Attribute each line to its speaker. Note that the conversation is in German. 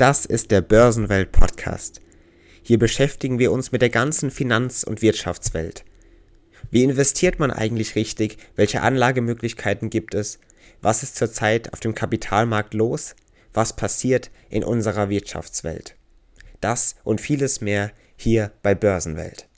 Speaker 1: Das ist der Börsenwelt Podcast. Hier beschäftigen wir uns mit der ganzen Finanz- und Wirtschaftswelt. Wie investiert man eigentlich richtig? Welche Anlagemöglichkeiten gibt es? Was ist zurzeit auf dem Kapitalmarkt los? Was passiert in unserer Wirtschaftswelt? Das und vieles mehr hier bei Börsenwelt.